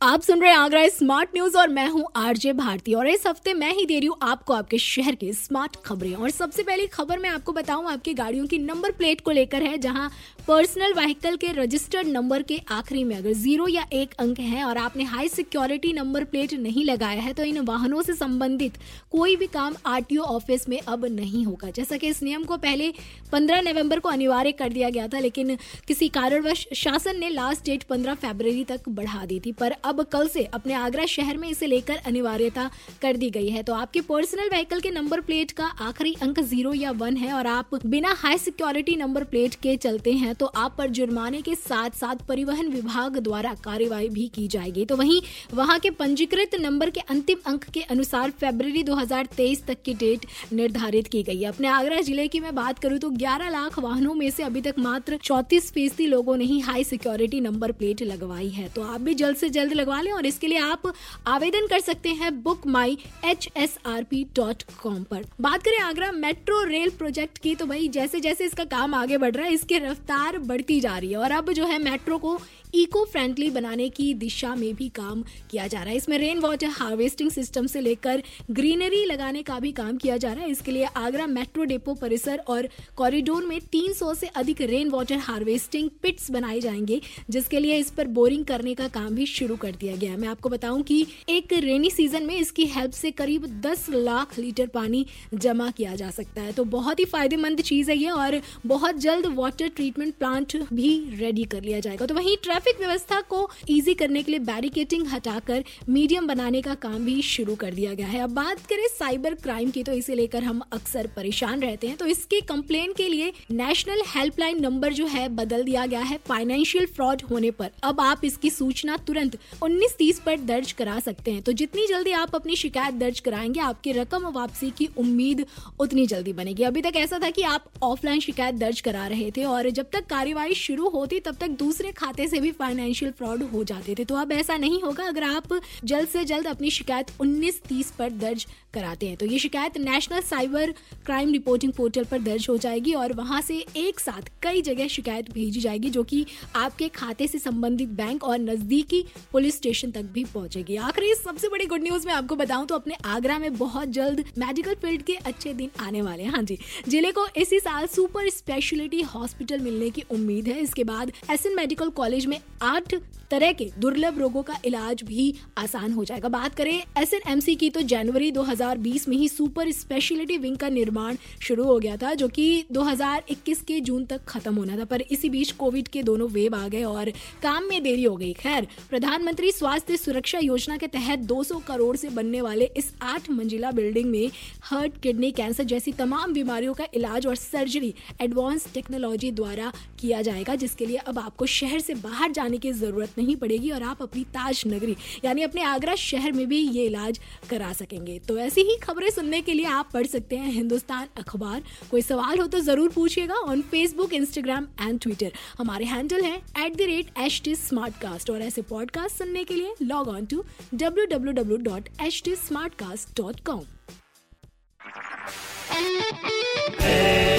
आप सुन रहे हैं आगरा स्मार्ट न्यूज़ और मैं हूँ आरजे भारती। और इस हफ़्ते मैं ही दे रही हूँ आपको आपके शहर की स्मार्ट खबरें। और सबसे पहली खबर मैं आपको बताऊँ, आपकी गाड़ियों की नंबर प्लेट को लेकर है, जहाँ पर्सनल व्हीकल के रजिस्टर्ड नंबर के आखिरी में अगर ज़ीरो या एक अंक है और आपने हाई सिक्योरिटी नंबर प्लेट नहीं लगाया है तो इन वाहनों से संबंधित कोई भी काम आरटीओ ऑफ़िस में अब नहीं होगा। जैसा कि इस नियम को पहले पंद्रह नवंबर को अनिवार्य कर दिया गया था, लेकिन किसी कारणवश शासन ने लास्ट डेट 15 फरवरी तक बढ़ा दी थी, पर अब कल से अपने आगरा शहर में इसे लेकर अनिवार्यता कर दी गई है। तो आपके पर्सनल व्हीकल के नंबर प्लेट का आखिरी अंक ज़ीरो या वन है और आप बिना हाई सिक्योरिटी नंबर प्लेट के चलते हैं तो आप पर जुर्माने के साथ साथ परिवहन विभाग द्वारा कार्यवाही भी की जाएगी। तो वहीं वहाँ के पंजीकृत नंबर के अंतिम अंक के अनुसार फरवरी 2023 तक की डेट निर्धारित की गई है। अपने आगरा ज़िले की मैं बात करूँ तो 11 लाख वाहनों में से अभी तक मात्र 34 फ़ीसदी लोगों ने ही हाई सिक्योरिटी नंबर प्लेट लगवाई है। तो आप भी जल्द से जल्द लगवा लें और इसके लिए आप आवेदन कर सकते हैं book my H S R P dot com पर। बात करें आगरा मेट्रो रेल प्रोजेक्ट की तो भाई जैसे जैसे इसका काम आगे बढ़ रहा है, इसकी रफ्तार बढ़ती जा रही है और अब जो है मेट्रो को इको फ्रेंडली बनाने की दिशा में भी काम किया जा रहा है। इसमें रेन वाटर हार्वेस्टिंग सिस्टम से लेकर ग्रीनरी लगाने का भी काम किया जा रहा है। इसके लिए आगरा मेट्रो डेपो परिसर और कॉरिडोर में 300 से अधिक रेन वाटर हार्वेस्टिंग पिट्स बनाए जाएँगे, जिसके लिए इस पर बोरिंग करने का काम भी शुरू कर दिया गया है। मैं आपको बताऊँ कि एक रेनी सीज़न में इसकी हेल्प से करीब 10 लाख लीटर पानी जमा किया जा सकता है। तो बहुत ही फ़ायदेमंद चीज़ है ये और बहुत जल्द वाटर ट्रीटमेंट प्लांट भी रेडी कर लिया जाएगा। तो वहीं ट्रैफ़िक व्यवस्था को इजी करने के लिए बैरिकेटिंग हटाकर मीडियम बनाने का काम भी शुरू कर दिया गया है। अब बात करें साइबर क्राइम की तो इसे लेकर हम अक्सर परेशान रहते हैं। तो इसके कंप्लेन के लिए नेशनल हेल्पलाइन नंबर जो है, बदल दिया गया है फाइनेंशियल फ्रॉड होने पर। अब आप इसकी सूचना तुरंत उन्नीस तीस पर दर्ज करा सकते हैं। तो जितनी जल्दी आप अपनी शिकायत दर्ज कराएँगे, आपकी रकम वापसी की उम्मीद उतनी जल्दी बनेगी। अभी तक ऐसा था कि आप ऑफलाइन शिकायत दर्ज करा रहे थे और जब तक कार्यवाही शुरू होती, तब तक दूसरे खाते से भी फाइनेंशियल फ्रॉड हो जाते थे। तो अब ऐसा नहीं होगा, अगर आप जल्द से जल्द अपनी शिकायत उन्नीस तीस पर दर्ज कराते हैं तो ये शिकायत national cyber crime reporting portal पर दर्ज हो जाएगी और वहाँ से एक साथ कई जगह शिकायत भेजी जाएगी, जो कि आपके खाते से संबंधित बैंक और नजदीकी पुलिस स्टेशन तक भी पहुंचेगी। आखिरी सबसे बड़ी गुड न्यूज़ मैं आपको बताऊँ तो अपने आगरा में बहुत जल्द मेडिकल फ़ील्ड के अच्छे दिन आने वाले हैं। हाँ जी, ज़िले को इसी साल सुपर स्पेशलिटी हॉस्पिटल मिलने की उम्मीद है। इसके बाद एसएन मेडिकल कॉलेज में आठ तरह के दुर्लभ रोगों का इलाज भी आसान हो जाएगा। बात करें एस एन की तो जनवरी 2020 में ही सुपर स्पेशलिटी विंग का निर्माण शुरू हो गया था, जो कि 2021 के जून तक खत्म होना था, पर इसी बीच कोविड के दोनों वेव आ गए और काम में देरी हो गई। खैर, प्रधानमंत्री स्वास्थ्य सुरक्षा योजना के तहत 200 करोड़ से बनने वाले इस आठ मंजिला बिल्डिंग में हार्ट, किडनी, कैंसर जैसी तमाम बीमारियों का इलाज और सर्जरी एडवांस टेक्नोलॉजी द्वारा किया जाएगा, जिसके लिए अब आपको शहर से बाहर जाने की ज़रूरत नहीं पड़ेगी और आप अपनी ताज नगरी, यानी अपने आगरा शहर में भी ये इलाज करा सकेंगे। तो ऐसी ही खबरें सुनने के लिए आप पढ़ सकते हैं हिंदुस्तान अखबार। कोई सवाल हो तो ज़रूर पूछिएगा on Facebook Instagram and Twitter हमारे हैंडल है at the rate H T smart cast और ऐसे पॉडकास्ट सुनने के लिए log on to W W W dot H T smart cast dot com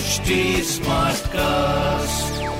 HD Smartcast.